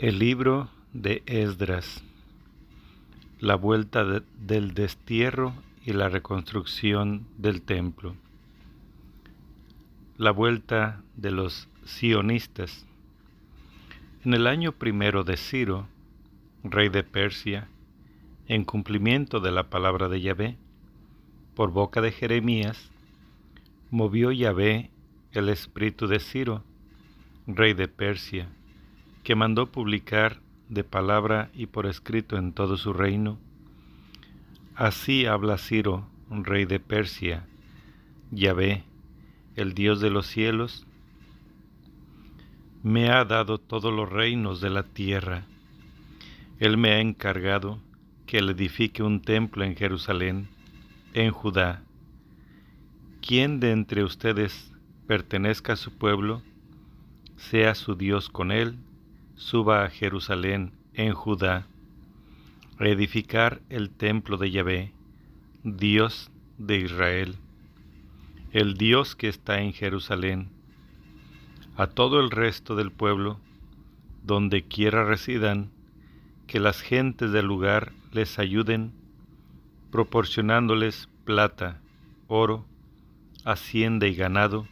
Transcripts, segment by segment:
El libro de Esdras. La vuelta de- del destierro y la reconstrucción del templo. La vuelta de los sionistas. En el año primero de Ciro, rey de Persia, en cumplimiento de la palabra de Yahvé, por boca de Jeremías, movió Yahvé el espíritu de Ciro, rey de Persia, que mandó publicar de palabra y por escrito en todo su reino. Así habla Ciro, rey de Persia, Yahvé, el Dios de los cielos, me ha dado todos los reinos de la tierra. Él me ha encargado que le edifique un templo en Jerusalén, en Judá. ¿Quién de entre ustedes pertenezca a su pueblo, sea su Dios con él, suba a Jerusalén, en Judá, a edificar el templo de Yahvé, Dios de Israel, el Dios que está en Jerusalén, a todo el resto del pueblo, donde quiera residan, que las gentes del lugar les ayuden, proporcionándoles plata, oro, hacienda y ganado,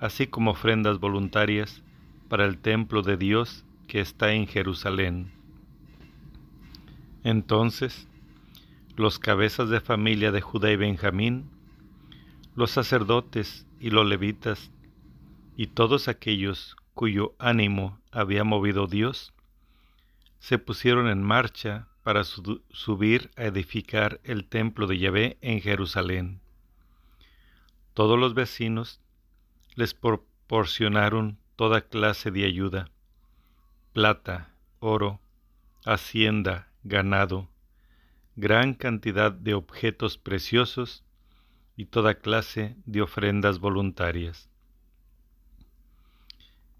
así como ofrendas voluntarias para el templo de Dios que está en Jerusalén. Entonces, los cabezas de familia de Judá y Benjamín, los sacerdotes y los levitas, y todos aquellos cuyo ánimo había movido Dios, se pusieron en marcha para su- subir a edificar el templo de Yahvé en Jerusalén. Todos los vecinos les proporcionaron toda clase de ayuda, plata, oro, hacienda, ganado, gran cantidad de objetos preciosos y toda clase de ofrendas voluntarias.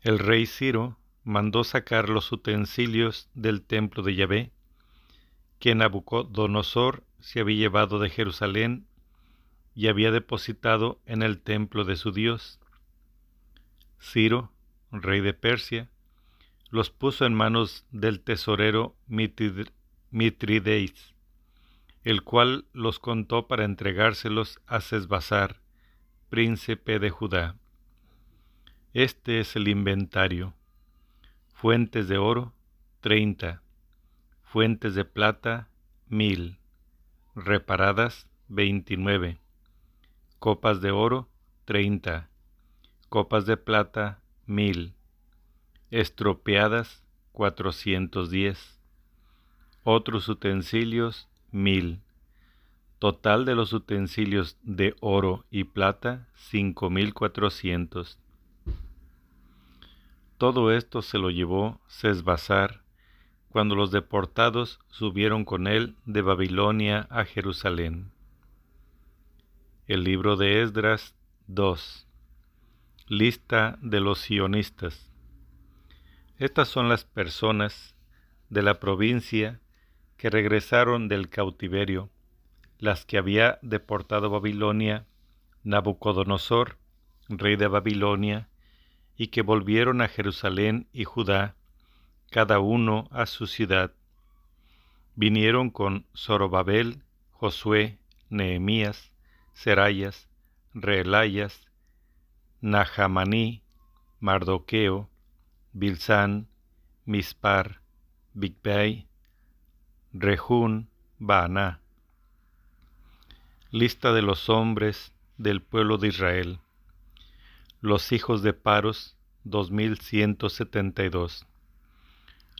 El rey Ciro mandó sacar los utensilios del templo de Yahvé, que Nabucodonosor se había llevado de Jerusalén y había depositado en el templo de su Dios. Ciro, rey de Persia, los puso en manos del tesorero Mitrid- Mitrideis, el cual los contó para entregárselos a Sesbazar, príncipe de Judá. Este es el inventario. Fuentes de oro, treinta. Fuentes de plata, mil. Reparadas, veintinueve. Copas de oro, treinta. Copas de plata, mil. Estropeadas, cuatrocientos diez. Otros utensilios, mil. Total de los utensilios de oro y plata, cinco mil cuatrocientos. Todo esto se lo llevó Sesbazar cuando los deportados subieron con él de Babilonia a Jerusalén. El libro de Esdras 2. Lista de los sionistas. Estas son las personas de la provincia que regresaron del cautiverio, las que había deportado Babilonia Nabucodonosor, rey de Babilonia, y que volvieron a Jerusalén y Judá, cada uno a su ciudad. Vinieron con Zorobabel, Josué, Nehemías, Serayas, Reelayas, Nahamaní, Mardoqueo, Bilsán, Mispar, Bigbai, Rehún, Baaná. Lista de los hombres del pueblo de Israel. Los hijos de Paros, dos mil ciento setenta y dos.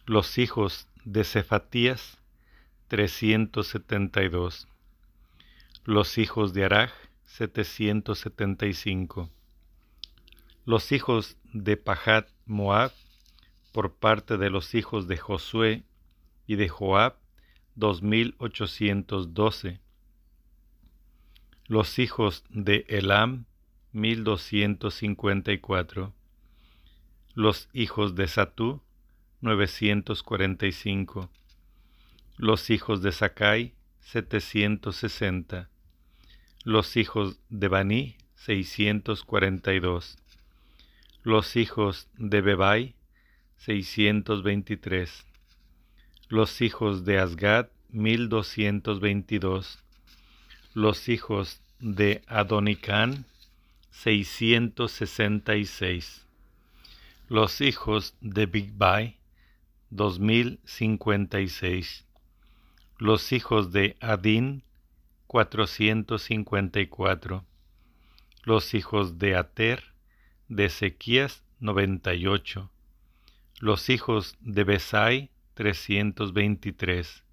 Los hijos de Cefatías, trescientos setenta y dos. Los hijos de Araj, setecientos setenta y cinco. Los hijos de Pahat Moab, por parte de los hijos de Josué y de Joab, dos mil ochocientos doce. Los hijos de Elam, mil doscientos cincuenta y cuatro. Los hijos de Satú, novecientos cuarenta y cinco. Los hijos de Sakai, setecientos sesenta. Los hijos de Baní, seiscientos cuarenta y dos. Los hijos de Bebai, 623. Los hijos de Asgad, 1222. Los hijos de Adonicán, 666. Los hijos de Bigbai, 2056. Los hijos de Adín, 454. Los hijos de Ater, de Ezequías, 98. Los hijos de Besai, 323.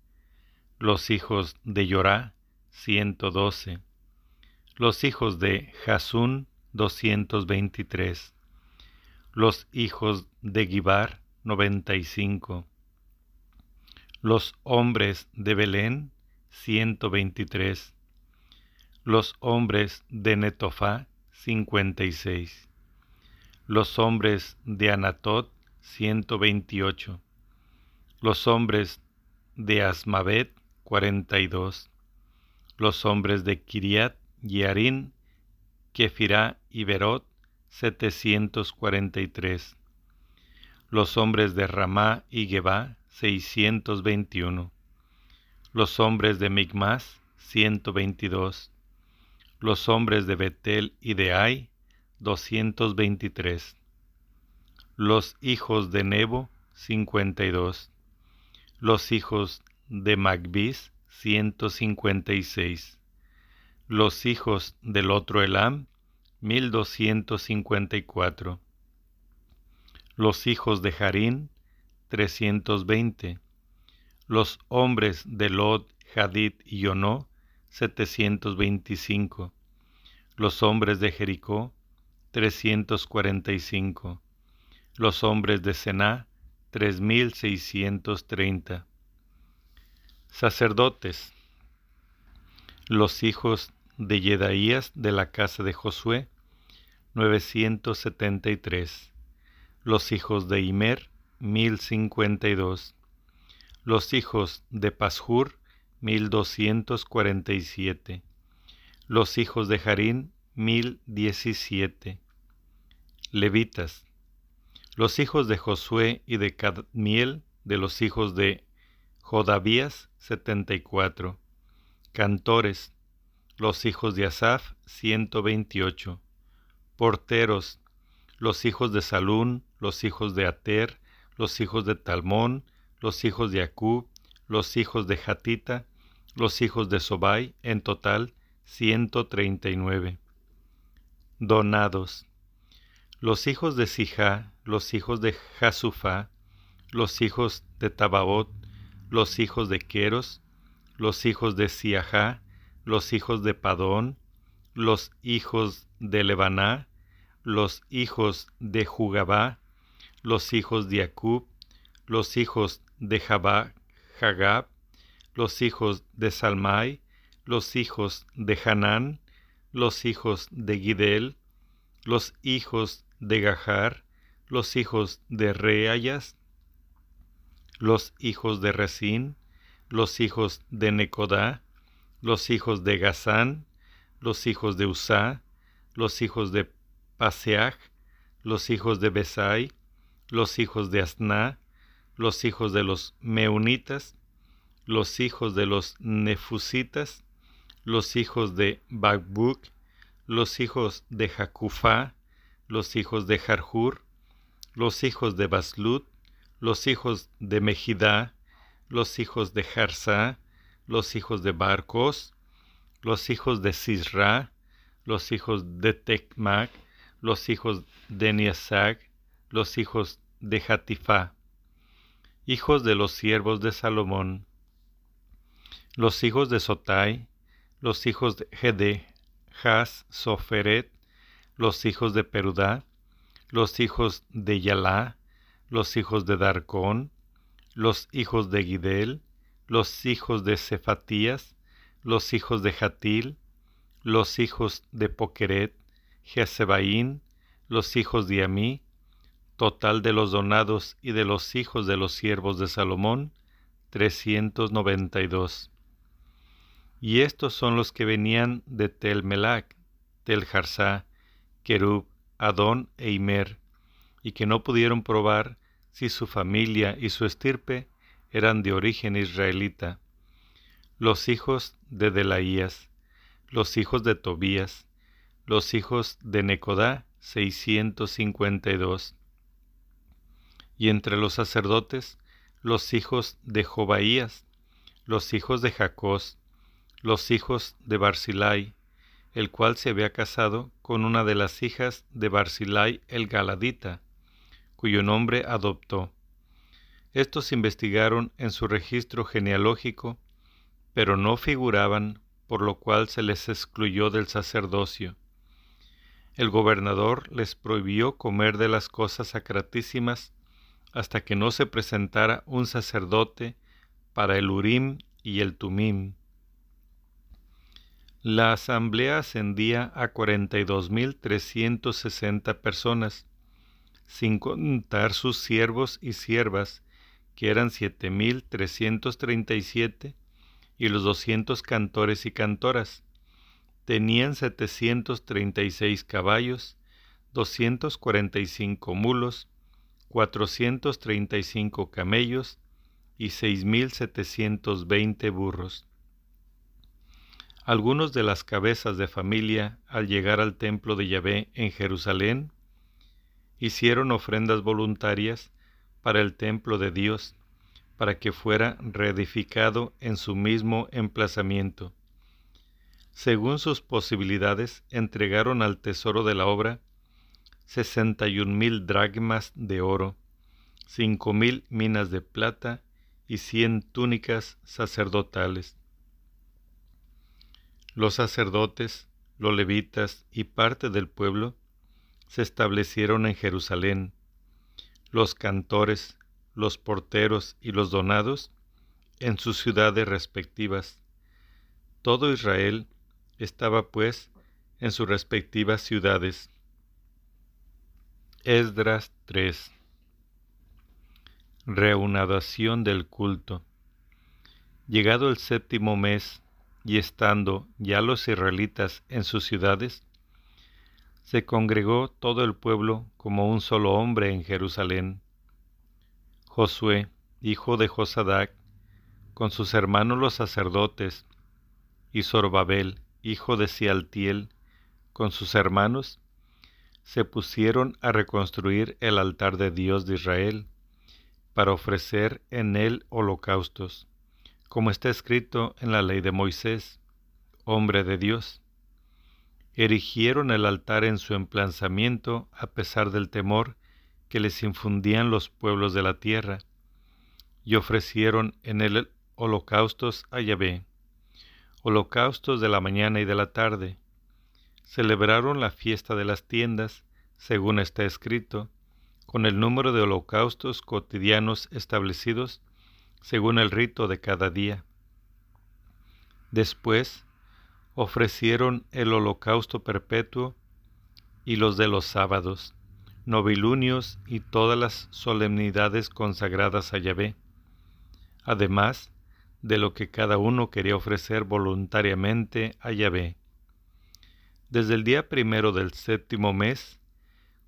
Los hijos de Yorá, 112. Los hijos de Jasún, 223. Los hijos de Gibar, 95. Los hombres de Belén, 123. Los hombres de Netofá, 56. Los hombres de Anatot, 128. Los hombres de Asmavet, 42. Los hombres de Kiriat, Yearín, Kefirá y Berot, 743. Los hombres de Ramá y Gebá, 621. Los hombres de Migmas, 122. Los hombres de Betel y de Ai, 223. Los hijos de Nebo, 52. Los hijos de Magbis, 156. Los hijos del otro Elam, 1254. Los hijos de Harín, 320. Los hombres de Lod, Hadid y Yonó, 725. Los hombres de Jericó, 345. Los hombres de Sená, 3630. Sacerdotes. Los hijos de Yedaías de la casa de Josué, 973. Los hijos de Imer, 1052. Los hijos de Pashur, 1247. Los hijos de Harín, 1017. Levitas. Los hijos de Josué y de Cadmiel, de los hijos de Jodavías, 74. Cantores, los hijos de Asaf, 128. Porteros, los hijos de Salún, los hijos de Ater, los hijos de Talmón, los hijos de Acub, los hijos de Hatita, los hijos de Sobai, en total 139. Donados. Los hijos de Sijá, los hijos de Jasufá, los hijos de Tabaot, los hijos de Queros, los hijos de Siajá, los hijos de Padón, los hijos de Lebaná, los hijos de Jugabá, los hijos de Acub, los hijos de Jabá, Jagab, los hijos de Salmai, los hijos de Hanán, los hijos de Gidel, los hijos de Gahar, los hijos de Reayas, los hijos de Resín, los hijos de Necodá, los hijos de Gazán, los hijos de Usá, los hijos de Paseach, los hijos de Besai, los hijos de Asná, los hijos de los Meunitas, los hijos de los Nefusitas, los hijos de Bagbuk, los hijos de Jacufá, los hijos de Jarjur, los hijos de Baslut, los hijos de Mejidá, los hijos de Jarsá, los hijos de Barcos, los hijos de Sisra, los hijos de Tecmac, los hijos de Niasag, los hijos de Hatifá, hijos de los siervos de Salomón, los hijos de Sotai, los hijos de Gede, Has, Soferet, los hijos de Perudá, los hijos de Yalá, los hijos de Darcón, los hijos de Gidel, los hijos de Cefatías, los hijos de Jatil, los hijos de Pokeret, Jezebaín, los hijos de Amí, total de los donados y de los hijos de los siervos de Salomón, 392. Y estos son los que venían de Tel Melac, Tel Jarsá, Kerub, Adón e Imer, y que no pudieron probar si su familia y su estirpe eran de origen israelita. Los hijos de Delaías, los hijos de Tobías, los hijos de Necodá, seiscientos cincuenta y dos. Y entre los sacerdotes, los hijos de Jobaías, los hijos de Jacós, los hijos de Barzilai, el cual se había casado con una de las hijas de Barzilai el Galadita, cuyo nombre adoptó. Estos investigaron en su registro genealógico, pero no figuraban, por lo cual se les excluyó del sacerdocio. El gobernador les prohibió comer de las cosas sacratísimas hasta que no se presentara un sacerdote para el Urim y el Tumim. La asamblea ascendía a 42.360 personas, sin contar sus siervos y siervas, que eran 7.337, y los 200 cantores y cantoras. Tenían 736 caballos, 245 mulos, 435 camellos y 6.720 burros. Algunos de las cabezas de familia, al llegar al templo de Yahvé en Jerusalén, hicieron ofrendas voluntarias para el templo de Dios, para que fuera reedificado en su mismo emplazamiento. Según sus posibilidades, entregaron al tesoro de la obra sesenta y un mil dragmas de oro, cinco mil minas de plata y cien túnicas sacerdotales. Los sacerdotes, los levitas y parte del pueblo se establecieron en Jerusalén. Los cantores, los porteros y los donados en sus ciudades respectivas. Todo Israel estaba pues en sus respectivas ciudades. Esdras 3 Reanudación del culto Llegado el séptimo mes y estando ya los israelitas en sus ciudades, se congregó todo el pueblo como un solo hombre en Jerusalén. Josué, hijo de Josadac, con sus hermanos los sacerdotes, y Zorbabel, hijo de Sialtiel, con sus hermanos, se pusieron a reconstruir el altar de Dios de Israel, para ofrecer en él holocaustos, como está escrito en la ley de Moisés, hombre de Dios. Erigieron el altar en su emplazamiento a pesar del temor que les infundían los pueblos de la tierra, y ofrecieron en él holocaustos a Yahvé, holocaustos de la mañana y de la tarde, celebraron la fiesta de las tiendas, según está escrito, con el número de holocaustos cotidianos establecidos según el rito de cada día. Después ofrecieron el holocausto perpetuo y los de los sábados, novilunios y todas las solemnidades consagradas a Yahvé, además de lo que cada uno quería ofrecer voluntariamente a Yahvé. Desde el día primero del séptimo mes,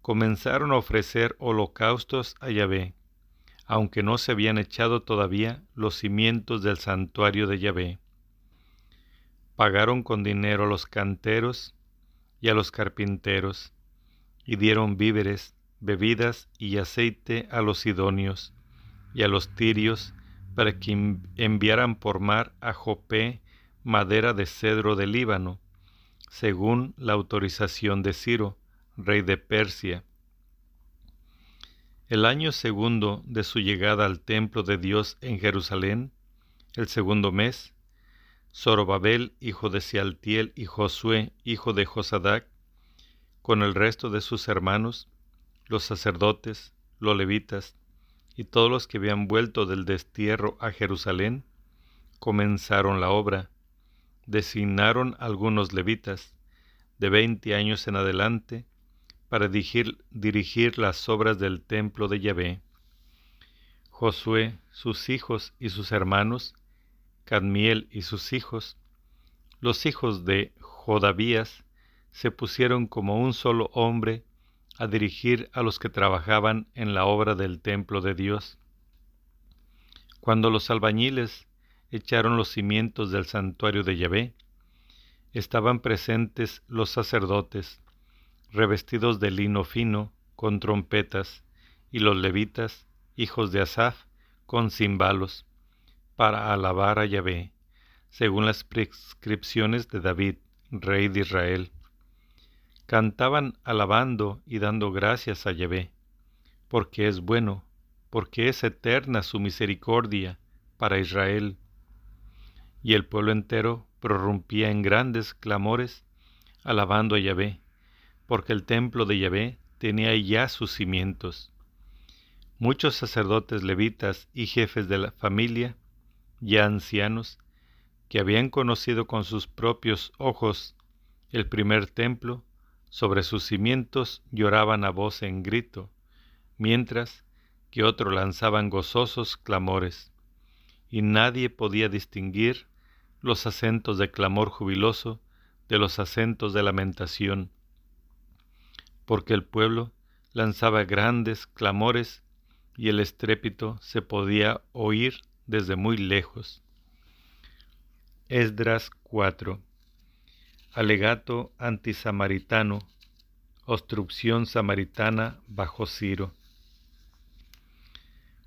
comenzaron a ofrecer holocaustos a Yahvé, aunque no se habían echado todavía los cimientos del santuario de Yahvé. Pagaron con dinero a los canteros y a los carpinteros, y dieron víveres, bebidas y aceite a los idóneos y a los tirios para que enviaran por mar a Jopé madera de cedro del Líbano, según la autorización de Ciro, rey de Persia. El año segundo de su llegada al templo de Dios en Jerusalén, el segundo mes, Zorobabel, hijo de Sealtiel, y Josué, hijo de Josadac, con el resto de sus hermanos, los sacerdotes, los levitas, y todos los que habían vuelto del destierro a Jerusalén, comenzaron la obra, designaron algunos levitas de veinte años en adelante para dirigir, las obras del templo de Yahvé. Josué, sus hijos y sus hermanos, Cadmiel y sus hijos, los hijos de Jodavías, se pusieron como un solo hombre a dirigir a los que trabajaban en la obra del templo de Dios. Cuando los albañiles echaron los cimientos del santuario de Yahvé, estaban presentes los sacerdotes, revestidos de lino fino, con trompetas, y los levitas, hijos de Asaf, con cimbalos, para alabar a Yahvé, según las prescripciones de David, rey de Israel. Cantaban alabando y dando gracias a Yahvé, porque es bueno, porque es eterna su misericordia para Israel. Y el pueblo entero prorrumpía en grandes clamores, alabando a Yahvé, porque el templo de Yahvé tenía ya sus cimientos. Muchos sacerdotes levitas y jefes de la familia, ya ancianos, que habían conocido con sus propios ojos el primer templo, sobre sus cimientos lloraban a voz en grito, mientras que otros lanzaban gozosos clamores, y nadie podía distinguir los acentos de clamor jubiloso de los acentos de lamentación, porque el pueblo lanzaba grandes clamores y el estrépito se podía oír desde muy lejos. Esdras 4 Alegato antisamaritano Obstrucción samaritana bajo Ciro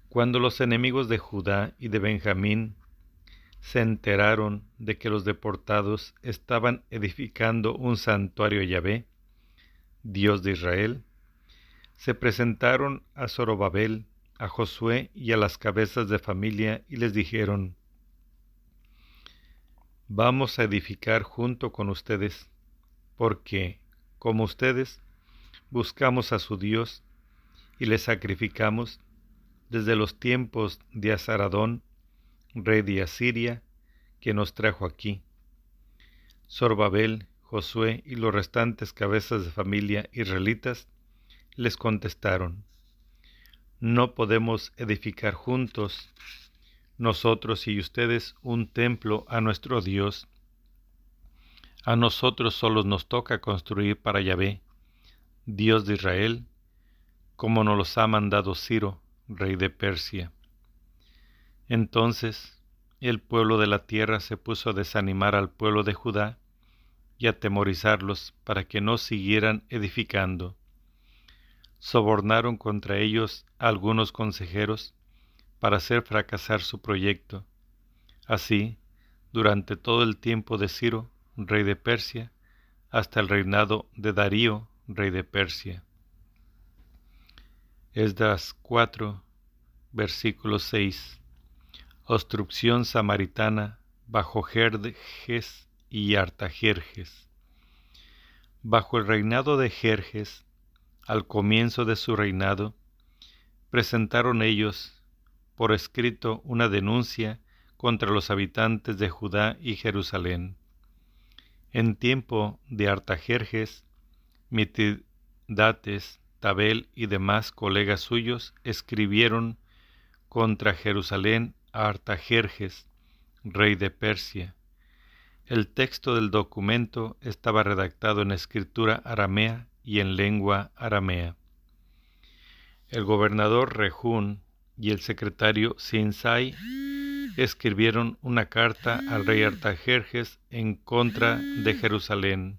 Cuando los enemigos de Judá y de Benjamín se enteraron de que los deportados estaban edificando un santuario Yahvé, Dios de Israel, se presentaron a Zorobabel, a Josué y a las cabezas de familia y les dijeron, Vamos a edificar junto con ustedes, porque, como ustedes, buscamos a su Dios y le sacrificamos desde los tiempos de Azaradón, rey de Asiria, que nos trajo aquí. Sorbabel, Josué y los restantes cabezas de familia israelitas les contestaron, no podemos edificar juntos, nosotros y ustedes, un templo a nuestro Dios. A nosotros solos nos toca construir para Yahvé, Dios de Israel, como nos los ha mandado Ciro, rey de Persia. Entonces el pueblo de la tierra se puso a desanimar al pueblo de Judá y atemorizarlos para que no siguieran edificando sobornaron contra ellos algunos consejeros para hacer fracasar su proyecto. Así, durante todo el tiempo de Ciro, rey de Persia, hasta el reinado de Darío, rey de Persia. Esdras 4, versículo 6. Obstrucción samaritana bajo Jerjes y Artajerjes. Bajo el reinado de Jerjes, al comienzo de su reinado, presentaron ellos por escrito una denuncia contra los habitantes de Judá y Jerusalén. En tiempo de Artajerjes, Mitidates, Tabel y demás colegas suyos escribieron contra Jerusalén a Artajerjes, rey de Persia. El texto del documento estaba redactado en escritura aramea y en lengua aramea. El gobernador Rejún y el secretario Sinsai escribieron una carta al rey Artajerjes en contra de Jerusalén.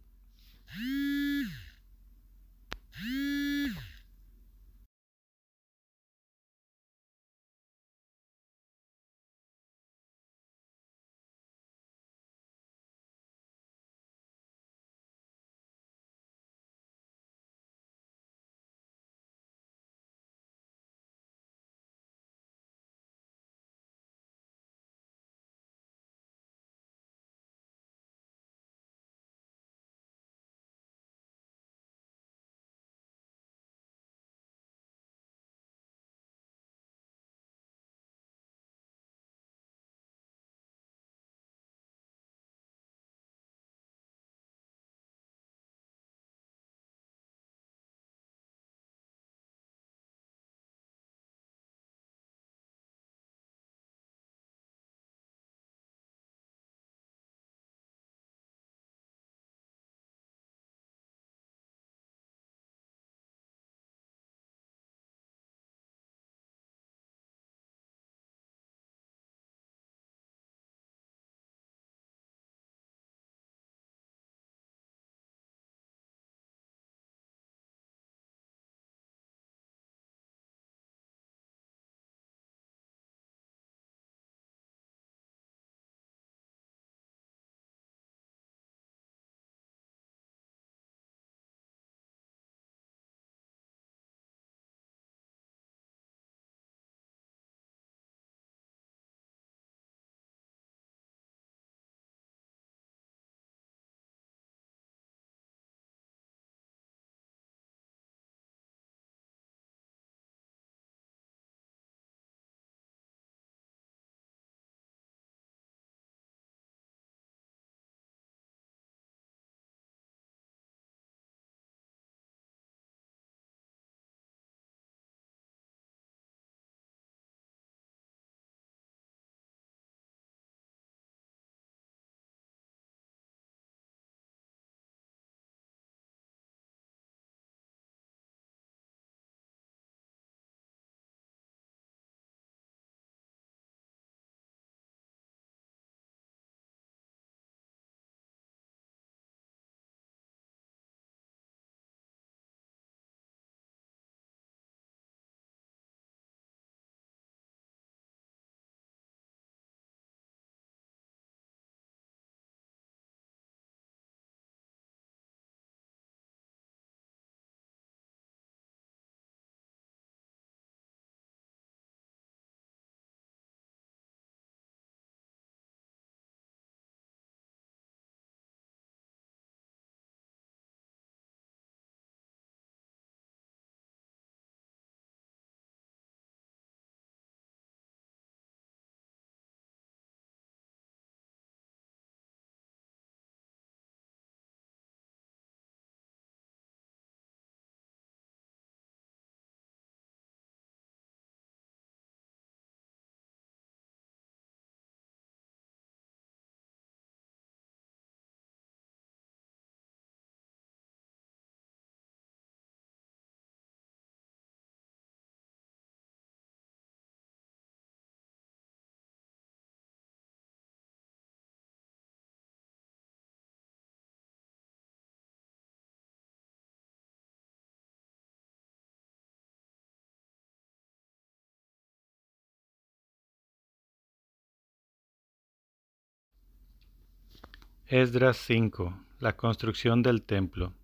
Esdras 5. La construcción del templo.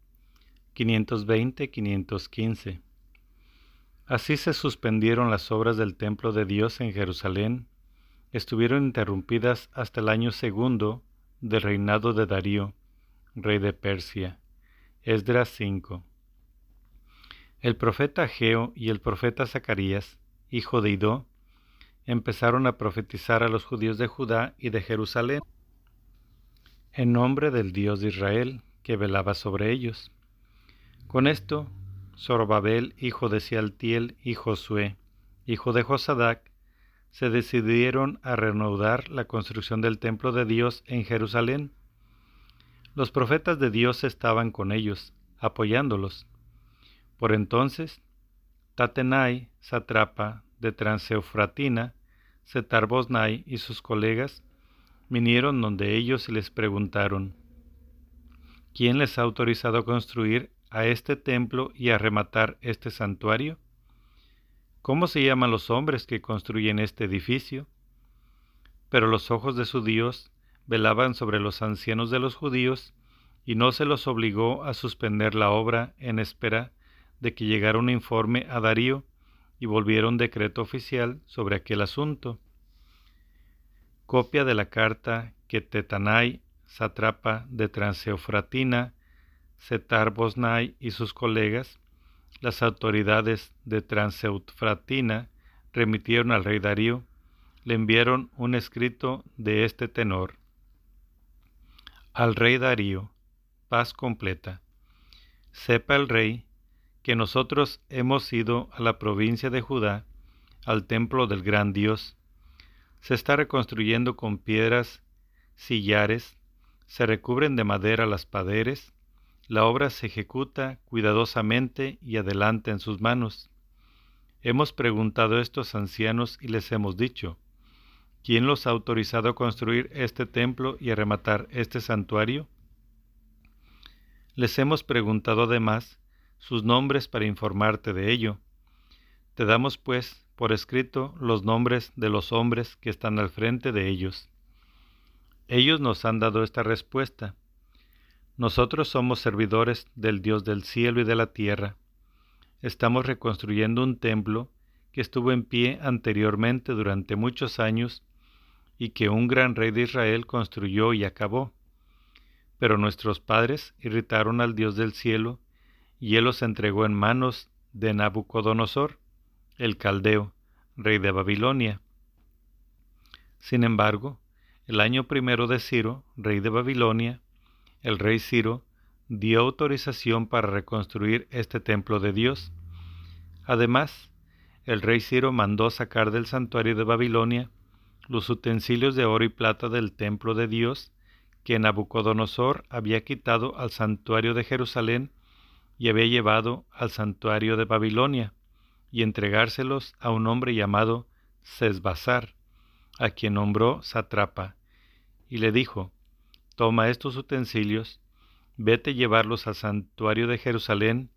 520-515. Así se suspendieron las obras del templo de Dios en Jerusalén. Estuvieron interrumpidas hasta el año segundo del reinado de Darío, rey de Persia. Esdras 5. El profeta Geo y el profeta Zacarías, hijo de Idó, empezaron a profetizar a los judíos de Judá y de Jerusalén en nombre del Dios de Israel, que velaba sobre ellos. Con esto, Zorobabel, hijo de Sealtiel, y Josué, hijo de Josadac, se decidieron a reanudar la construcción del templo de Dios en Jerusalén. Los profetas de Dios estaban con ellos, apoyándolos. Por entonces, Tatenai, satrapa de Transeufratina, Setarbosnai y sus colegas vinieron donde ellos y les preguntaron, ¿quién les ha autorizado construir a este templo y a rematar este santuario? ¿Cómo se llaman los hombres que construyen este edificio? Pero los ojos de su Dios velaban sobre los ancianos de los judíos y no se los obligó a suspender la obra en espera de que llegara un informe a Darío y volviera un decreto oficial sobre aquel asunto copia de la carta que Tetanai, satrapa de Transeufratina, Setar Bosnai y sus colegas, las autoridades de Transeufratina, remitieron al rey Darío, le enviaron un escrito de este tenor. Al rey Darío, paz completa. Sepa el rey que nosotros hemos ido a la provincia de Judá, al templo del gran Dios, se está reconstruyendo con piedras, sillares, se recubren de madera las paderes, la obra se ejecuta cuidadosamente y adelante en sus manos. Hemos preguntado a estos ancianos y les hemos dicho, ¿quién los ha autorizado a construir este templo y a rematar este santuario? Les hemos preguntado además sus nombres para informarte de ello. Te damos, pues, por escrito los nombres de los hombres que están al frente de ellos. Ellos nos han dado esta respuesta. Nosotros somos servidores del Dios del cielo y de la tierra. Estamos reconstruyendo un templo que estuvo en pie anteriormente durante muchos años y que un gran rey de Israel construyó y acabó. Pero nuestros padres irritaron al Dios del cielo y él los entregó en manos de Nabucodonosor el caldeo, rey de Babilonia. Sin embargo, el año primero de Ciro, rey de Babilonia, el rey Ciro dio autorización para reconstruir este templo de Dios. Además, el rey Ciro mandó sacar del santuario de Babilonia los utensilios de oro y plata del templo de Dios que Nabucodonosor había quitado al santuario de Jerusalén y había llevado al santuario de Babilonia y entregárselos a un hombre llamado Sesbazar, a quien nombró satrapa, y le dijo, Toma estos utensilios, vete llevarlos al santuario de Jerusalén,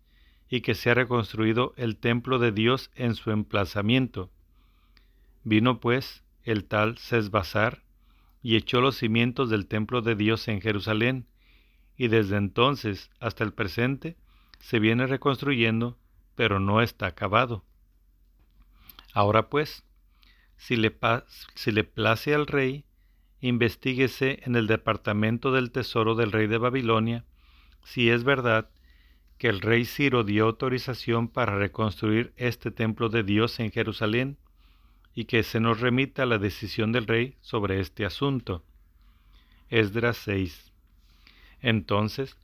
y que sea reconstruido el templo de Dios en su emplazamiento. Vino pues el tal Sesbazar, y echó los cimientos del templo de Dios en Jerusalén, y desde entonces hasta el presente se viene reconstruyendo, pero no está acabado. Ahora pues, si le, place al rey, investiguese en el departamento del tesoro del rey de Babilonia si es verdad que el rey Ciro dio autorización para reconstruir este templo de Dios en Jerusalén y que se nos remita la decisión del rey sobre este asunto. Esdras 6. Entonces,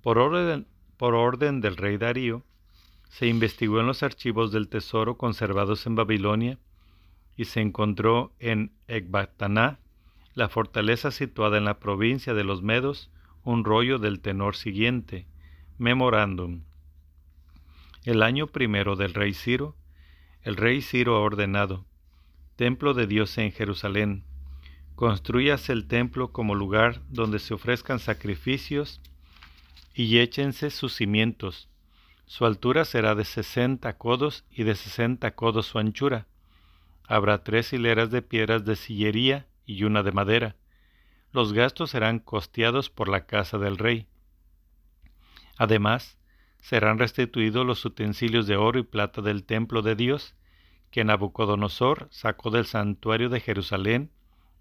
por orden del rey Darío, se investigó en los archivos del tesoro conservados en Babilonia y se encontró en Ecbataná, la fortaleza situada en la provincia de los Medos, un rollo del tenor siguiente, Memorándum. El año primero del rey Ciro, el rey Ciro ha ordenado, Templo de Dios en Jerusalén, construyase el templo como lugar donde se ofrezcan sacrificios y échense sus cimientos, su altura será de sesenta codos y de sesenta codos su anchura. Habrá tres hileras de piedras de sillería y una de madera. los gastos serán costeados por la casa del rey. Además, serán restituidos los utensilios de oro y plata del templo de Dios, que Nabucodonosor sacó del santuario de Jerusalén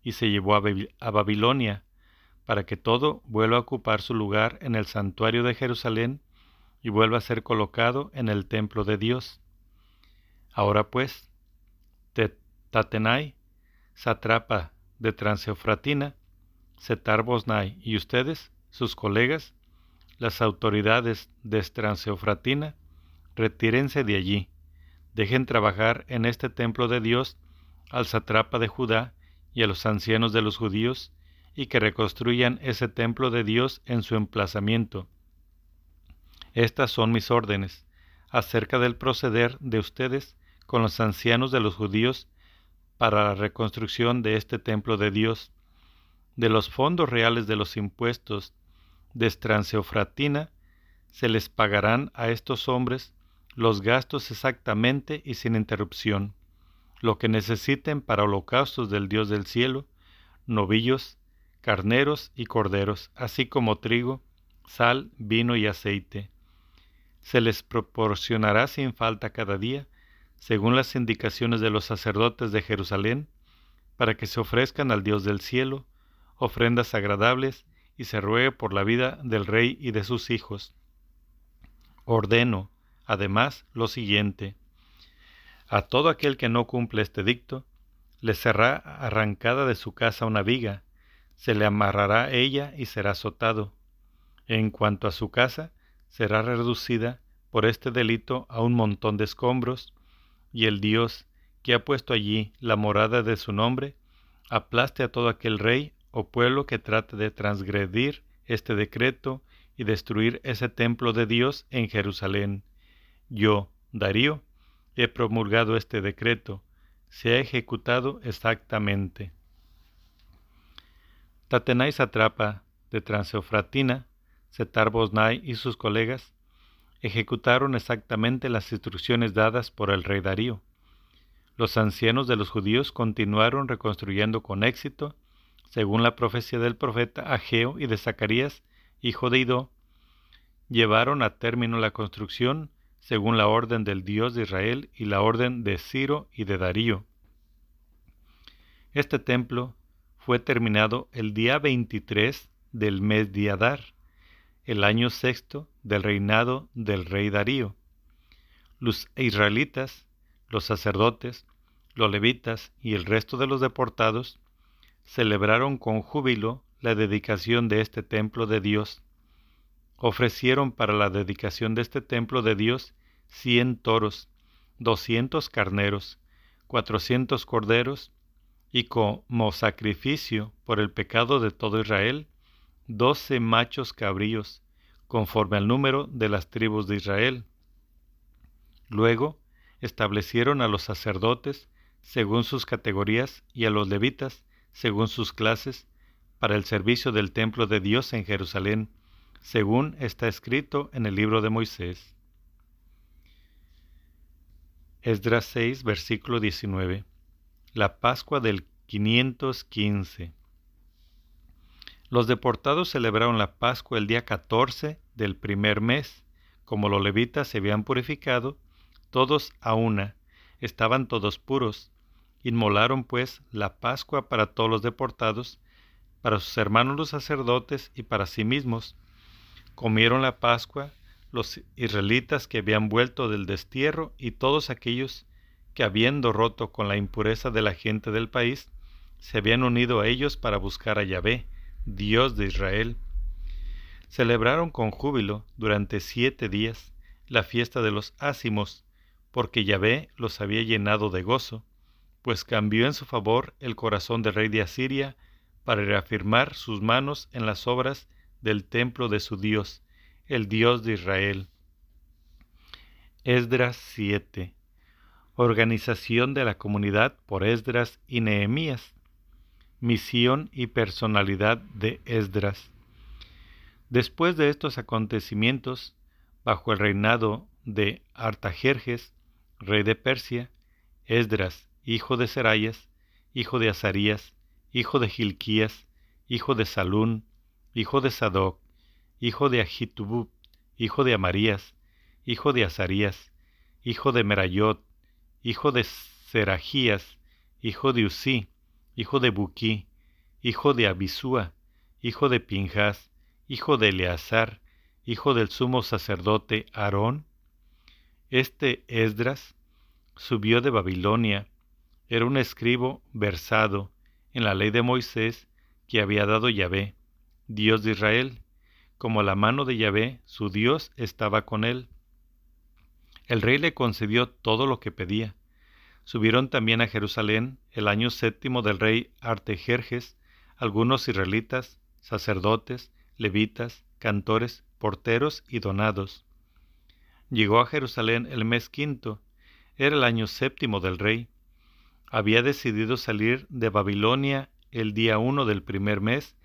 y se llevó a Babilonia, para que todo vuelva a ocupar su lugar en el santuario de Jerusalén y vuelva a ser colocado en el templo de Dios. Ahora pues, Tatenai, satrapa de Transeofratina, Setar Bosnai y ustedes, sus colegas, las autoridades de Transeofratina, retírense de allí, dejen trabajar en este templo de Dios al satrapa de Judá y a los ancianos de los judíos, y que reconstruyan ese templo de Dios en su emplazamiento. Estas son mis órdenes acerca del proceder de ustedes con los ancianos de los judíos para la reconstrucción de este templo de Dios, de los fondos reales de los impuestos de Estranceofratina, se les pagarán a estos hombres los gastos exactamente y sin interrupción, lo que necesiten para holocaustos del Dios del cielo, novillos, carneros y corderos, así como trigo, sal, vino y aceite. Se les proporcionará sin falta cada día, según las indicaciones de los sacerdotes de Jerusalén, para que se ofrezcan al Dios del cielo ofrendas agradables y se ruegue por la vida del rey y de sus hijos. Ordeno, además, lo siguiente. A todo aquel que no cumple este dicto, le será arrancada de su casa una viga, se le amarrará ella y será azotado. En cuanto a su casa, será reducida por este delito a un montón de escombros, y el Dios que ha puesto allí la morada de su nombre, aplaste a todo aquel rey o pueblo que trate de transgredir este decreto y destruir ese templo de Dios en Jerusalén. Yo, Darío, he promulgado este decreto, se ha ejecutado exactamente. Tatenai Satrapa de Transeofratina, Setar Bosnai y sus colegas ejecutaron exactamente las instrucciones dadas por el rey Darío. Los ancianos de los judíos continuaron reconstruyendo con éxito, según la profecía del profeta Ageo y de Zacarías, hijo de Ido, llevaron a término la construcción según la orden del Dios de Israel y la orden de Ciro y de Darío. Este templo fue terminado el día 23 del mes de Adar, el año sexto del reinado del rey Darío. Los israelitas, los sacerdotes, los levitas y el resto de los deportados celebraron con júbilo la dedicación de este templo de Dios. Ofrecieron para la dedicación de este templo de Dios cien toros, doscientos carneros, cuatrocientos corderos y como sacrificio por el pecado de todo Israel, doce machos cabríos, conforme al número de las tribus de Israel. Luego establecieron a los sacerdotes según sus categorías y a los levitas según sus clases para el servicio del templo de Dios en Jerusalén, según está escrito en el libro de Moisés. Esdras 6, versículo 19 la Pascua del 515. Los deportados celebraron la Pascua el día 14 del primer mes. Como los levitas se habían purificado, todos a una, estaban todos puros. Inmolaron pues la Pascua para todos los deportados, para sus hermanos los sacerdotes y para sí mismos. Comieron la Pascua los israelitas que habían vuelto del destierro y todos aquellos que habiendo roto con la impureza de la gente del país, se habían unido a ellos para buscar a Yahvé, Dios de Israel. Celebraron con júbilo durante siete días la fiesta de los ácimos, porque Yahvé los había llenado de gozo, pues cambió en su favor el corazón del rey de Asiria para reafirmar sus manos en las obras del templo de su Dios, el Dios de Israel. Esdras 7 Organización de la comunidad por Esdras y Nehemías. Misión y personalidad de Esdras. Después de estos acontecimientos, bajo el reinado de Artajerjes, rey de Persia, Esdras, hijo de Serayas, hijo de Azarías, hijo de Gilquías, hijo de Salún, hijo de Sadoc, hijo de Ahitubub, hijo de Amarías, hijo de Azarías, hijo de Merayot, hijo de Serajías, hijo de Usí, hijo de Buquí, hijo de Abisúa, hijo de Pinjas, hijo de Eleazar, hijo del sumo sacerdote Aarón? Este Esdras subió de Babilonia, era un escribo versado en la ley de Moisés que había dado Yahvé, Dios de Israel, como la mano de Yahvé, su Dios, estaba con él. El rey le concedió todo lo que pedía. Subieron también a Jerusalén el año séptimo del rey Artejerjes algunos israelitas, sacerdotes, levitas, cantores, porteros y donados. Llegó a Jerusalén el mes quinto, era el año séptimo del rey. Había decidido salir de Babilonia el día uno del primer mes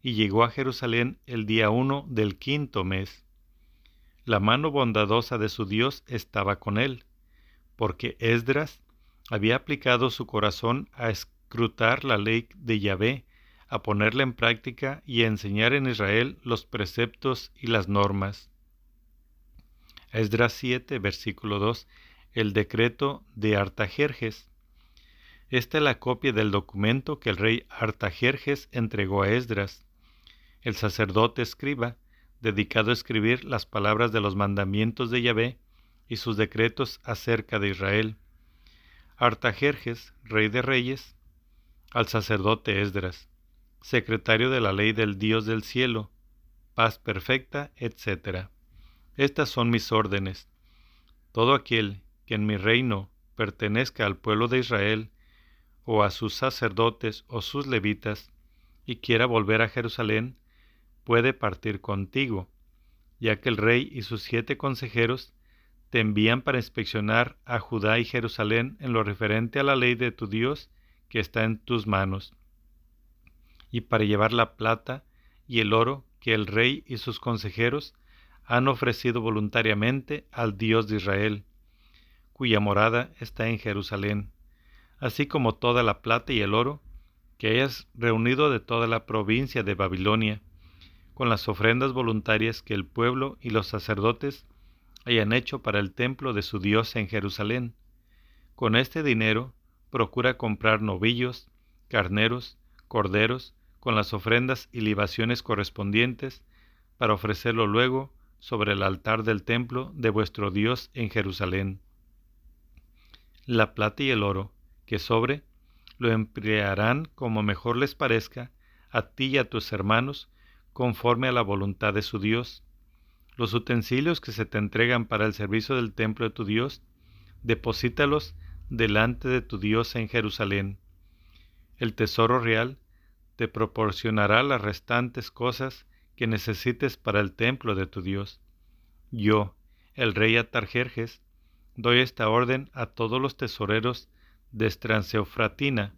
y llegó a Jerusalén el día uno del quinto mes. La mano bondadosa de su Dios estaba con él, porque Esdras había aplicado su corazón a escrutar la ley de Yahvé a ponerla en práctica y a enseñar en Israel los preceptos y las normas. Esdras 7, versículo 2, el decreto de Artajerjes. Esta es la copia del documento que el rey Artajerjes entregó a Esdras, el sacerdote escriba, dedicado a escribir las palabras de los mandamientos de Yahvé y sus decretos acerca de Israel. Artajerjes, rey de reyes, al sacerdote Esdras secretario de la ley del Dios del cielo, paz perfecta, etc. Estas son mis órdenes. Todo aquel que en mi reino pertenezca al pueblo de Israel, o a sus sacerdotes o sus levitas, y quiera volver a Jerusalén, puede partir contigo, ya que el rey y sus siete consejeros te envían para inspeccionar a Judá y Jerusalén en lo referente a la ley de tu Dios que está en tus manos y para llevar la plata y el oro que el rey y sus consejeros han ofrecido voluntariamente al Dios de Israel, cuya morada está en Jerusalén, así como toda la plata y el oro que hayas reunido de toda la provincia de Babilonia, con las ofrendas voluntarias que el pueblo y los sacerdotes hayan hecho para el templo de su Dios en Jerusalén. Con este dinero procura comprar novillos, carneros, corderos, con las ofrendas y libaciones correspondientes, para ofrecerlo luego sobre el altar del templo de vuestro Dios en Jerusalén. La plata y el oro que sobre lo emplearán como mejor les parezca a ti y a tus hermanos, conforme a la voluntad de su Dios. Los utensilios que se te entregan para el servicio del templo de tu Dios, deposítalos delante de tu Dios en Jerusalén. El tesoro real te proporcionará las restantes cosas que necesites para el templo de tu Dios. Yo, el rey Atarjerjes, doy esta orden a todos los tesoreros de Estranceofratina,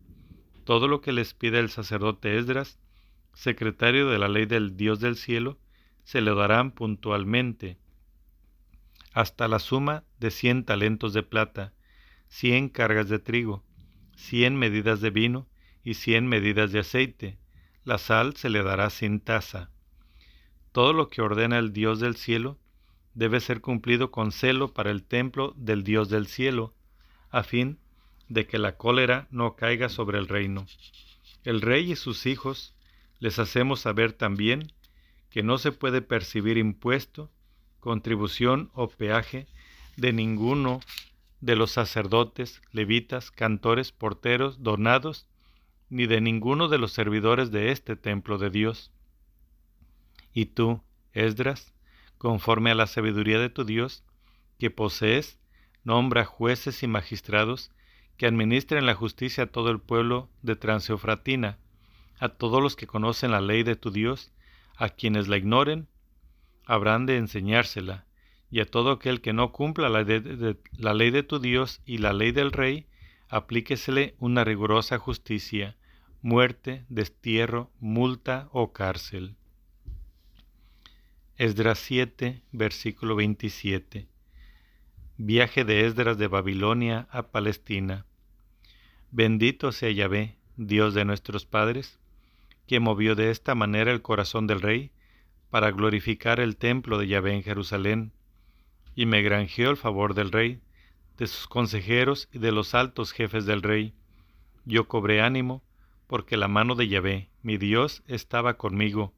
todo lo que les pide el sacerdote Esdras, secretario de la ley del Dios del cielo, se le darán puntualmente, hasta la suma de cien talentos de plata, cien cargas de trigo, cien medidas de vino y cien medidas de aceite. La sal se le dará sin tasa. Todo lo que ordena el Dios del cielo debe ser cumplido con celo para el templo del Dios del cielo, a fin de que la cólera no caiga sobre el reino. El rey y sus hijos les hacemos saber también que no se puede percibir impuesto, contribución o peaje de ninguno de los sacerdotes, levitas, cantores, porteros, donados ni de ninguno de los servidores de este templo de Dios. Y tú, Esdras, conforme a la sabiduría de tu Dios, que posees, nombra jueces y magistrados que administren la justicia a todo el pueblo de Transeofratina, a todos los que conocen la ley de tu Dios, a quienes la ignoren, habrán de enseñársela, y a todo aquel que no cumpla la, ley de tu Dios y la ley del rey, aplíquesele una rigurosa justicia, muerte, destierro, multa o cárcel. Esdras 7, versículo 27. Viaje de Esdras de Babilonia a Palestina. Bendito sea Yahvé, Dios de nuestros padres, que movió de esta manera el corazón del rey para glorificar el templo de Yahvé en Jerusalén, y me granjeó el favor del rey, de sus consejeros y de los altos jefes del rey. Yo cobré ánimo, porque la mano de Yahvé, mi Dios, estaba conmigo,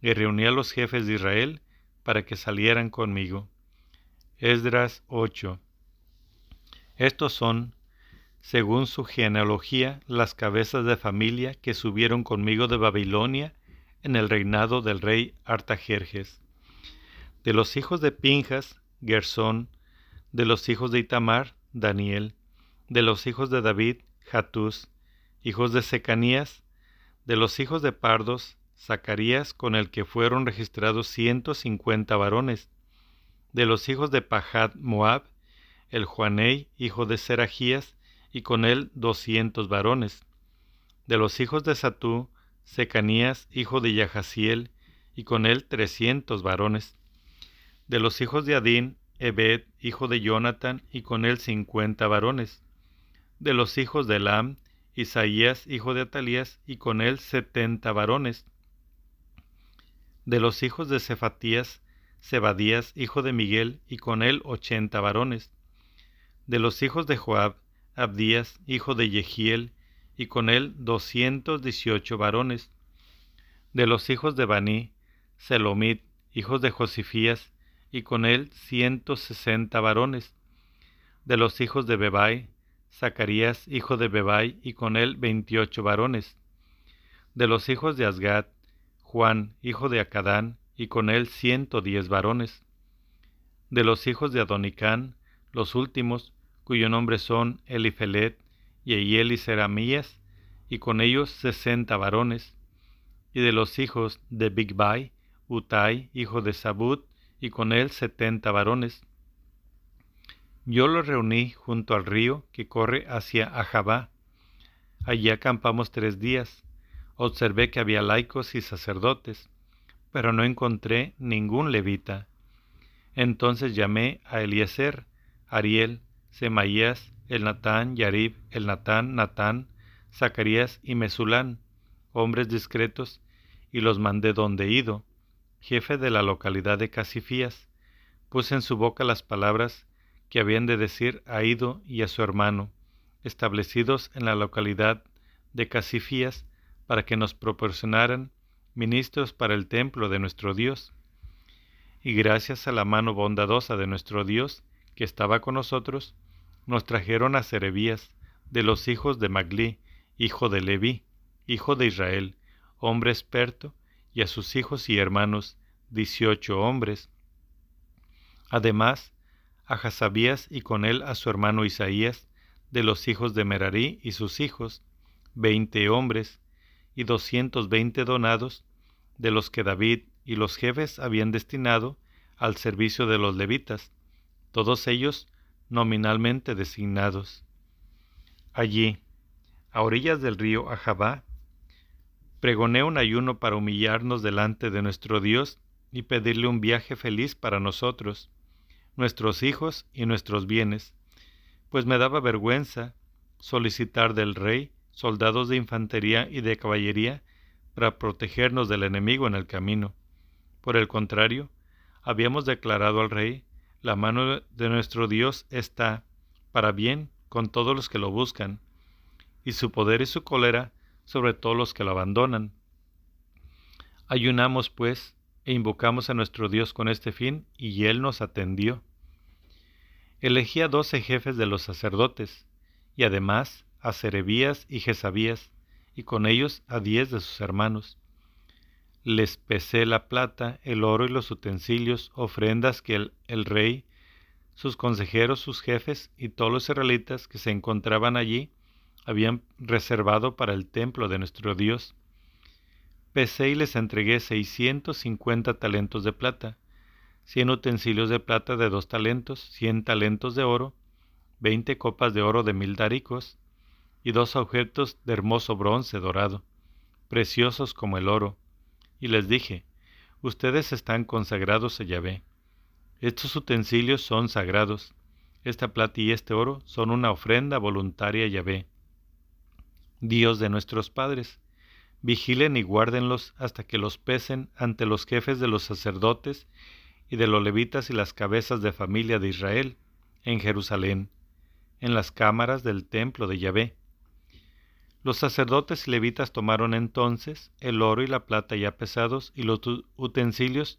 y reuní a los jefes de Israel para que salieran conmigo. Esdras 8. Estos son según su genealogía, las cabezas de familia que subieron conmigo de Babilonia en el reinado del rey Artajerjes. De los hijos de Pinjas, Gersón, de los hijos de Itamar, Daniel, de los hijos de David, Hatús, hijos de Secanías, de los hijos de Pardos, Zacarías, con el que fueron registrados ciento cincuenta varones, de los hijos de Pahat Moab, el Juanei, hijo de Seragías, y con él doscientos varones. De los hijos de Satú, Secanías, hijo de Yahaziel, y con él trescientos varones. De los hijos de Adín, Ebed, hijo de Jonathan, y con él cincuenta varones. De los hijos de Elam, Isaías, hijo de Atalías, y con él setenta varones. De los hijos de Cefatías, Zebadías, hijo de Miguel, y con él ochenta varones. De los hijos de Joab, Abdías, hijo de Yehiel, y con él doscientos dieciocho varones. De los hijos de Baní, Selomit, hijos de Josifías, y con él ciento sesenta varones. De los hijos de Bebai, Zacarías, hijo de Bebai, y con él veintiocho varones. De los hijos de Asgad, Juan, hijo de Acadán, y con él ciento diez varones. De los hijos de Adonicán, los últimos, cuyo nombre son Elifelet, Yehiel y Seramías, y con ellos sesenta varones, y de los hijos de Bigbai, Utai, hijo de Sabut, y con él setenta varones. Yo los reuní junto al río que corre hacia Ahabá. Allí acampamos tres días. Observé que había laicos y sacerdotes, pero no encontré ningún levita. Entonces llamé a Eliezer, Ariel, Semaías, el Natán, Yarib, el Natán, Natán, Zacarías y Mesulán, hombres discretos, y los mandé donde Ido, jefe de la localidad de Casifías. Puse en su boca las palabras que habían de decir a Ido y a su hermano, establecidos en la localidad de Casifías, para que nos proporcionaran ministros para el templo de nuestro Dios. Y gracias a la mano bondadosa de nuestro Dios, que estaba con nosotros, nos trajeron a Serebías, de los hijos de Maglí, hijo de Leví, hijo de Israel, hombre experto, y a sus hijos y hermanos, dieciocho hombres. Además, a Hasabías y con él a su hermano Isaías, de los hijos de Merarí y sus hijos, veinte hombres, y doscientos veinte donados, de los que David y los jefes habían destinado al servicio de los levitas, todos ellos nominalmente designados. Allí, a orillas del río Ajabá, pregoné un ayuno para humillarnos delante de nuestro Dios y pedirle un viaje feliz para nosotros, nuestros hijos y nuestros bienes, pues me daba vergüenza solicitar del rey soldados de infantería y de caballería para protegernos del enemigo en el camino. Por el contrario, habíamos declarado al rey la mano de nuestro Dios está para bien con todos los que lo buscan, y su poder y su cólera sobre todos los que lo abandonan. Ayunamos, pues, e invocamos a nuestro Dios con este fin, y Él nos atendió. Elegí a doce jefes de los sacerdotes, y además a Serebías y Jezabías, y con ellos a diez de sus hermanos les pesé la plata, el oro y los utensilios, ofrendas que el, rey, sus consejeros, sus jefes y todos los israelitas que se encontraban allí habían reservado para el templo de nuestro Dios. Pesé y les entregué seiscientos cincuenta talentos de plata, cien utensilios de plata de dos talentos, cien talentos de oro, veinte copas de oro de mil daricos, y dos objetos de hermoso bronce dorado, preciosos como el oro, y les dije, Ustedes están consagrados a Yahvé. Estos utensilios son sagrados. Esta plata y este oro son una ofrenda voluntaria a Yahvé, Dios de nuestros padres. Vigilen y guárdenlos hasta que los pesen ante los jefes de los sacerdotes y de los levitas y las cabezas de familia de Israel en Jerusalén, en las cámaras del templo de Yahvé. Los sacerdotes y levitas tomaron entonces el oro y la plata ya pesados y los utensilios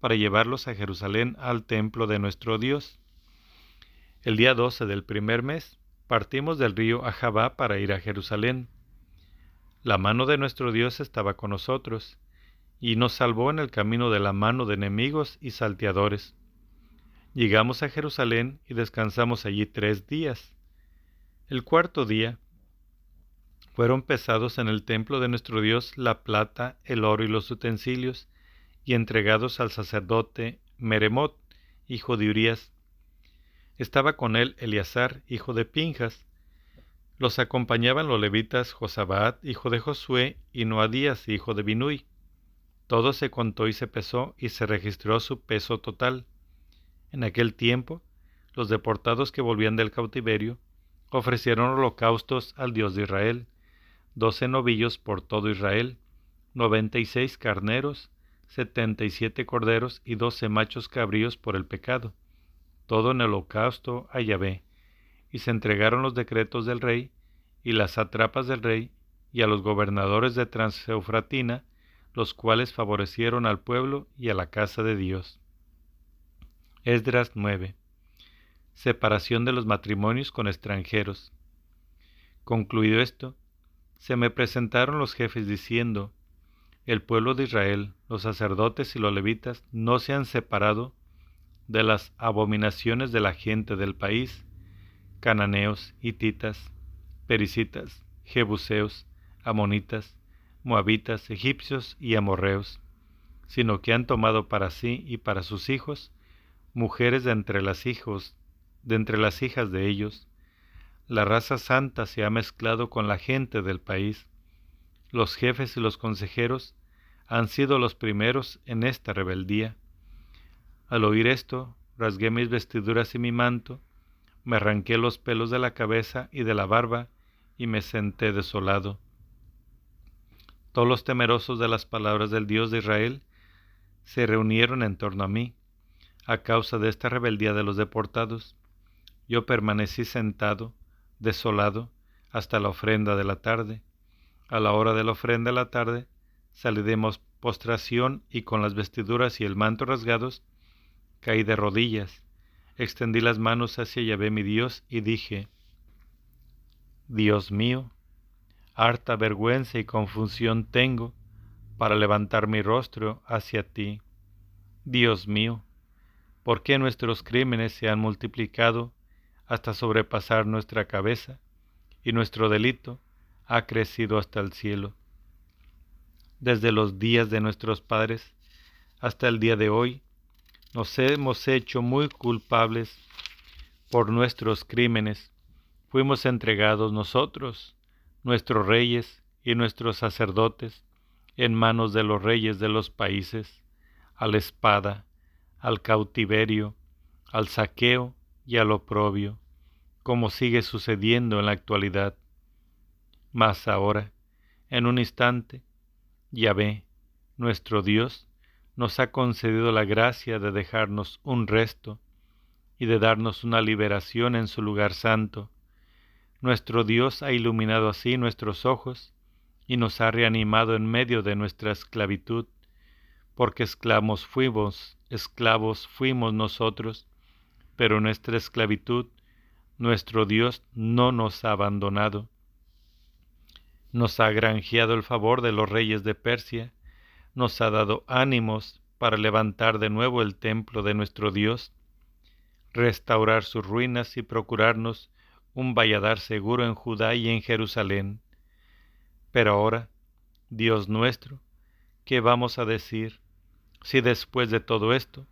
para llevarlos a Jerusalén al templo de nuestro Dios. El día 12 del primer mes partimos del río Ahabá para ir a Jerusalén. La mano de nuestro Dios estaba con nosotros, y nos salvó en el camino de la mano de enemigos y salteadores. Llegamos a Jerusalén y descansamos allí tres días. El cuarto día fueron pesados en el templo de nuestro Dios la plata, el oro y los utensilios, y entregados al sacerdote Meremot, hijo de Urias. Estaba con él Eleazar, hijo de Pinjas. Los acompañaban los levitas Josabat, hijo de Josué, y Noadías, hijo de Binui. Todo se contó y se pesó, y se registró su peso total. En aquel tiempo, los deportados que volvían del cautiverio ofrecieron holocaustos al Dios de Israel, doce novillos por todo Israel, noventa y seis carneros, setenta y siete corderos y doce machos cabríos por el pecado, todo en holocausto a Yahvé, y se entregaron los decretos del rey y las atrapas del rey y a los gobernadores de Transeufratina, los cuales favorecieron al pueblo y a la casa de Dios. Esdras 9. Separación de los matrimonios con extranjeros. Concluido esto, se me presentaron los jefes diciendo, el pueblo de Israel, los sacerdotes y los levitas no se han separado de las abominaciones de la gente del país, cananeos, hititas, pericitas, jebuseos, amonitas, moabitas, egipcios y amorreos, sino que han tomado para sí y para sus hijos mujeres de entre las hijos, de entre las hijas de ellos. La raza santa se ha mezclado con la gente del país. Los jefes y los consejeros han sido los primeros en esta rebeldía. Al oír esto, rasgué mis vestiduras y mi manto, me arranqué los pelos de la cabeza y de la barba, y me senté desolado. Todos los temerosos de las palabras del Dios de Israel se reunieron en torno a mí, a causa de esta rebeldía de los deportados. Yo permanecí sentado, desolado, hasta la ofrenda de la tarde. A la hora de la ofrenda de la tarde, de postración y con las vestiduras y el manto rasgados, caí de rodillas, extendí las manos hacia Yahvé mi Dios y dije, Dios mío, harta vergüenza y confusión tengo para levantar mi rostro hacia ti. Dios mío, ¿Por qué nuestros crímenes se han multiplicado hasta sobrepasar nuestra cabeza y nuestro delito ha crecido hasta el cielo? Desde los días de nuestros padres hasta el día de hoy, nos hemos hecho muy culpables por nuestros crímenes. Fuimos entregados nosotros, nuestros reyes y nuestros sacerdotes, en manos de los reyes de los países, a la espada, al cautiverio, al saqueo y al oprobio, como sigue sucediendo en la actualidad. Mas ahora, en un instante, Yahvé, nuestro Dios, nos ha concedido la gracia de dejarnos un resto y de darnos una liberación en su lugar santo. Nuestro Dios ha iluminado así nuestros ojos y nos ha reanimado en medio de nuestra esclavitud porque esclavos fuimos, esclavos fuimos nosotros, pero nuestra esclavitud, nuestro Dios no nos ha abandonado. Nos ha granjeado el favor de los reyes de Persia, nos ha dado ánimos para levantar de nuevo el templo de nuestro Dios, restaurar sus ruinas y procurarnos un valladar seguro en Judá y en Jerusalén. Pero ahora, Dios nuestro, ¿qué vamos a decir? si después de todo esto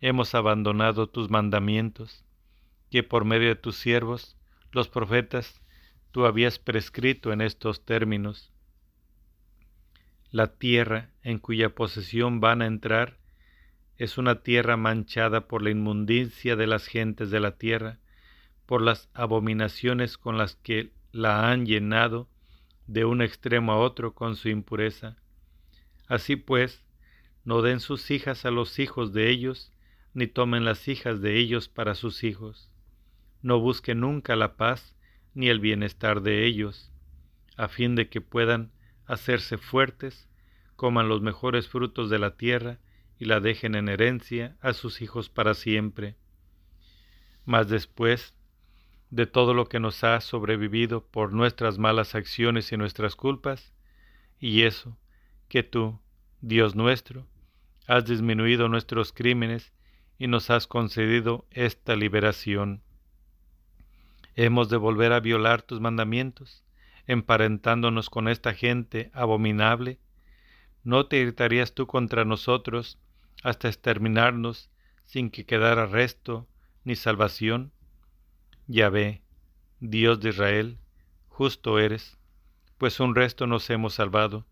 hemos abandonado tus mandamientos, que por medio de tus siervos, los profetas, tú habías prescrito en estos términos. La tierra en cuya posesión van a entrar es una tierra manchada por la inmundicia de las gentes de la tierra, por las abominaciones con las que la han llenado de un extremo a otro con su impureza. Así pues, no den sus hijas a los hijos de ellos, ni tomen las hijas de ellos para sus hijos. No busquen nunca la paz ni el bienestar de ellos, a fin de que puedan hacerse fuertes, coman los mejores frutos de la tierra y la dejen en herencia a sus hijos para siempre. Mas después de todo lo que nos ha sobrevivido por nuestras malas acciones y nuestras culpas, y eso, que tú, Dios nuestro, has disminuido nuestros crímenes y nos has concedido esta liberación. Hemos de volver a violar tus mandamientos, emparentándonos con esta gente abominable. ¿No te irritarías tú contra nosotros hasta exterminarnos sin que quedara resto ni salvación? Yahvé, Dios de Israel, justo eres, pues un resto nos hemos salvado,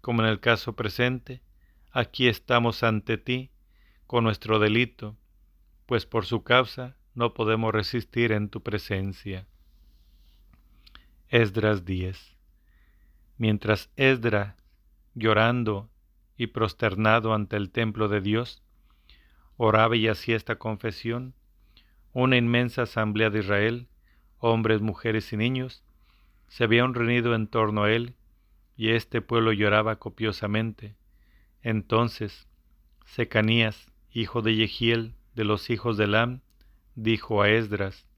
como en el caso presente, aquí estamos ante ti con nuestro delito, pues por su causa no podemos resistir en tu presencia. Esdras 10 Mientras Esdra, llorando y prosternado ante el templo de Dios, oraba y hacía esta confesión, una inmensa asamblea de Israel, hombres, mujeres y niños, se habían reunido en torno a él, y este pueblo lloraba copiosamente. Entonces, Secanías, hijo de Yehiel, de los hijos de Lam, dijo a Esdras,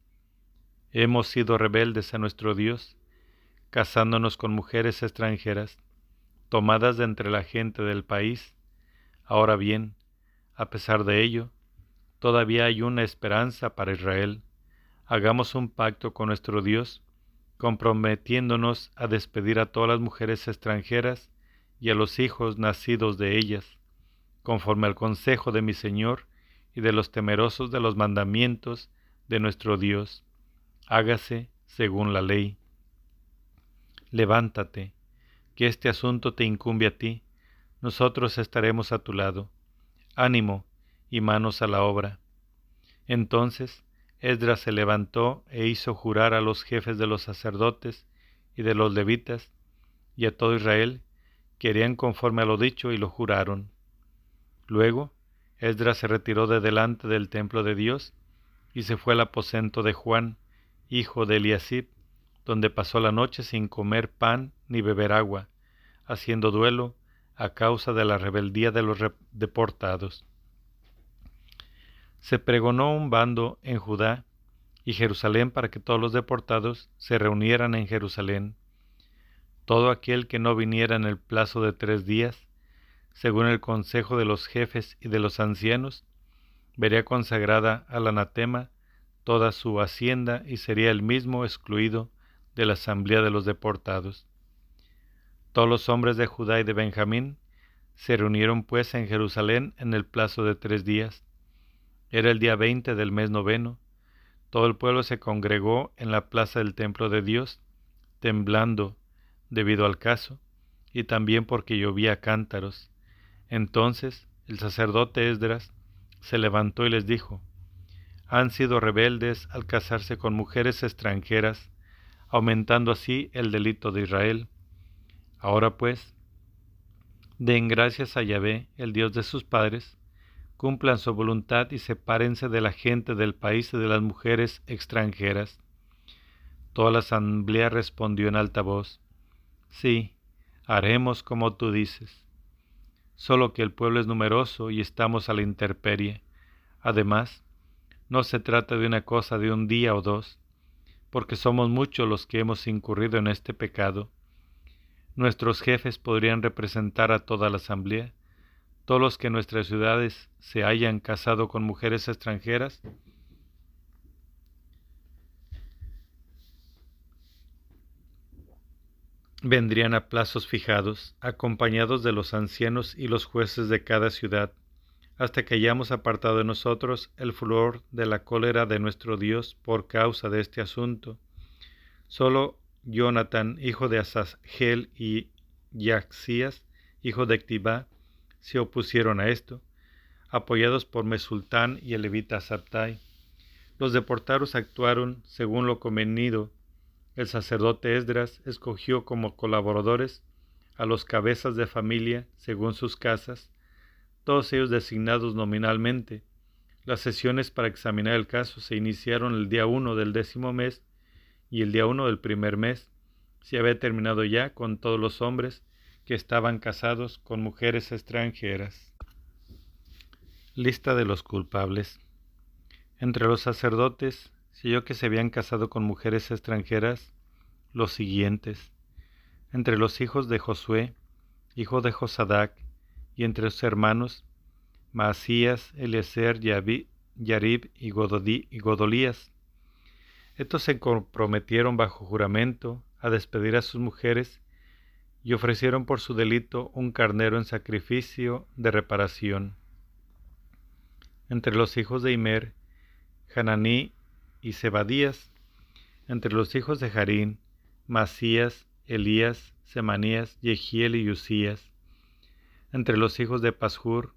Hemos sido rebeldes a nuestro Dios, casándonos con mujeres extranjeras, tomadas de entre la gente del país. Ahora bien, a pesar de ello, todavía hay una esperanza para Israel. Hagamos un pacto con nuestro Dios, comprometiéndonos a despedir a todas las mujeres extranjeras y a los hijos nacidos de ellas, conforme al consejo de mi Señor y de los temerosos de los mandamientos de nuestro Dios. Hágase según la ley. Levántate, que este asunto te incumbe a ti, nosotros estaremos a tu lado. Ánimo, y manos a la obra. Entonces Esdras se levantó e hizo jurar a los jefes de los sacerdotes y de los levitas y a todo Israel que harían conforme a lo dicho y lo juraron. Luego Esdras se retiró de delante del templo de Dios y se fue al aposento de Juan, hijo de Eliasib, donde pasó la noche sin comer pan ni beber agua, haciendo duelo a causa de la rebeldía de los deportados se pregonó un bando en Judá y Jerusalén para que todos los deportados se reunieran en Jerusalén. Todo aquel que no viniera en el plazo de tres días, según el consejo de los jefes y de los ancianos, vería consagrada al anatema toda su hacienda y sería el mismo excluido de la asamblea de los deportados. Todos los hombres de Judá y de Benjamín se reunieron pues en Jerusalén en el plazo de tres días, era el día veinte del mes noveno. Todo el pueblo se congregó en la plaza del templo de Dios, temblando debido al caso, y también porque llovía cántaros. Entonces el sacerdote Esdras se levantó y les dijo, han sido rebeldes al casarse con mujeres extranjeras, aumentando así el delito de Israel. Ahora pues, den gracias a Yahvé, el Dios de sus padres, cumplan su voluntad y sepárense de la gente del país y de las mujeres extranjeras. Toda la asamblea respondió en alta voz, Sí, haremos como tú dices. Solo que el pueblo es numeroso y estamos a la intemperie. Además, no se trata de una cosa de un día o dos, porque somos muchos los que hemos incurrido en este pecado. Nuestros jefes podrían representar a toda la asamblea, todos los que en nuestras ciudades se hayan casado con mujeres extranjeras, vendrían a plazos fijados, acompañados de los ancianos y los jueces de cada ciudad, hasta que hayamos apartado de nosotros el furor de la cólera de nuestro Dios por causa de este asunto. Solo Jonathan, hijo de Asahel, y Yaxías, hijo de Ectibá, se opusieron a esto, apoyados por Mesultán y el levita Sabtai. Los deportados actuaron según lo convenido el sacerdote Esdras escogió como colaboradores a los cabezas de familia según sus casas, todos ellos designados nominalmente. Las sesiones para examinar el caso se iniciaron el día 1 del décimo mes y el día 1 del primer mes. Se había terminado ya con todos los hombres que estaban casados con mujeres extranjeras. Lista de los culpables. Entre los sacerdotes yo que se habían casado con mujeres extranjeras los siguientes entre los hijos de Josué, hijo de Josadac, y entre sus hermanos, Maasías, Eliezer, Yarib y, Godolías. Estos se comprometieron bajo juramento a despedir a sus mujeres y ofrecieron por su delito un carnero en sacrificio de reparación. Entre los hijos de Imer, Hananí y Zebadías, entre los hijos de Jarín, Masías, Elías, Semanías, Yehiel y Usías. Entre los hijos de Pashur,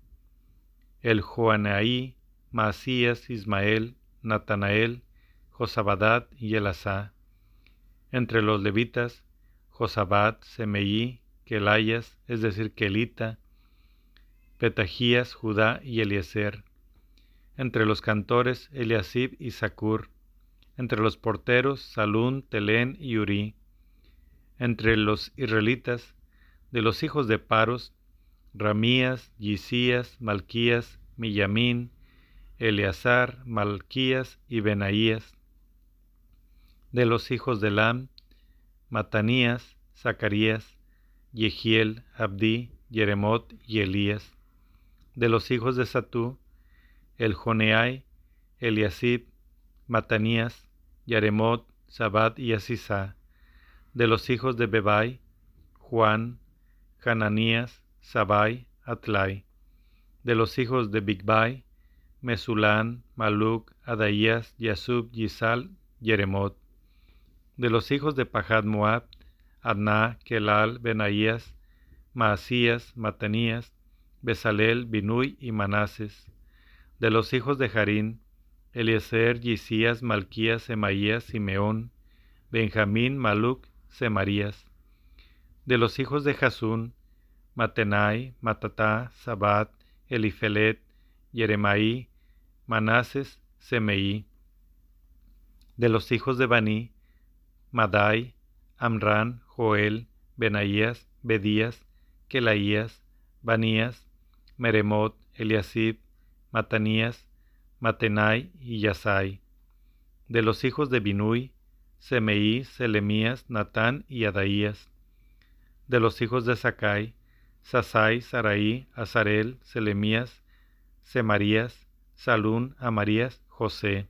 el Joanaí, Masías, Ismael, Natanael, Josabadat y Elasá. Entre los levitas, Josabat, Semeí, Kelayas, es decir, Kelita, Petajías, Judá y Eliezer. Entre los cantores, Eliasib y Sacur. Entre los porteros, Salún, Telén y Uri entre los israelitas, de los hijos de Paros, Ramías, Gisías, Malquías, Millamín, Eleazar, Malquías y Benaías, de los hijos de Lam, Matanías, Zacarías, Yehiel, Abdí, Jeremot y Elías, de los hijos de Satú, el Joneai, Eliasib, Matanías, Yaremot, Sabat y Asisá, de los hijos de Bebai, Juan, Hananías, Sabai, Atlai, de los hijos de Bigbai, Mesulán, Maluk, Adaías, Yasub, Yisal, Yeremot, de los hijos de Pahad Moab, Adná, Kelal, Benaías, Maasías, Matanías, Besalel, Binui y Manases, de los hijos de Jarín, Eliezer, Yisías, Malquías, Emaías, Simeón, Benjamín, Maluk, Semarías. De los hijos de Jasún, Matenai, Matatá, Sabat, Elifelet, Yeremaí, Manases, Semeí. De los hijos de Baní, Madai, Amran, Joel, Benaías, Bedías, Kelaías, Banías, Meremot, Eliasib, Matanías, Matenai y Yasai. De los hijos de Binui, Semeí, Selemías, Natán y Adaías. De los hijos de Sakai, Sasai, Saraí, Azarel, Selemías, Semarías, Salún, Amarías, José.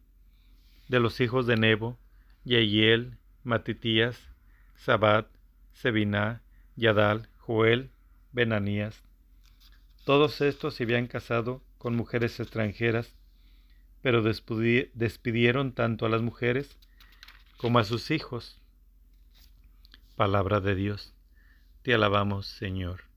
De los hijos de Nebo, Yehiel, Matitías, Sabat, Sebiná, Yadal, Joel, Benanías. Todos estos se habían casado con mujeres extranjeras, pero despidieron tanto a las mujeres como a sus hijos. Palabra de Dios. Te alabamos, Señor.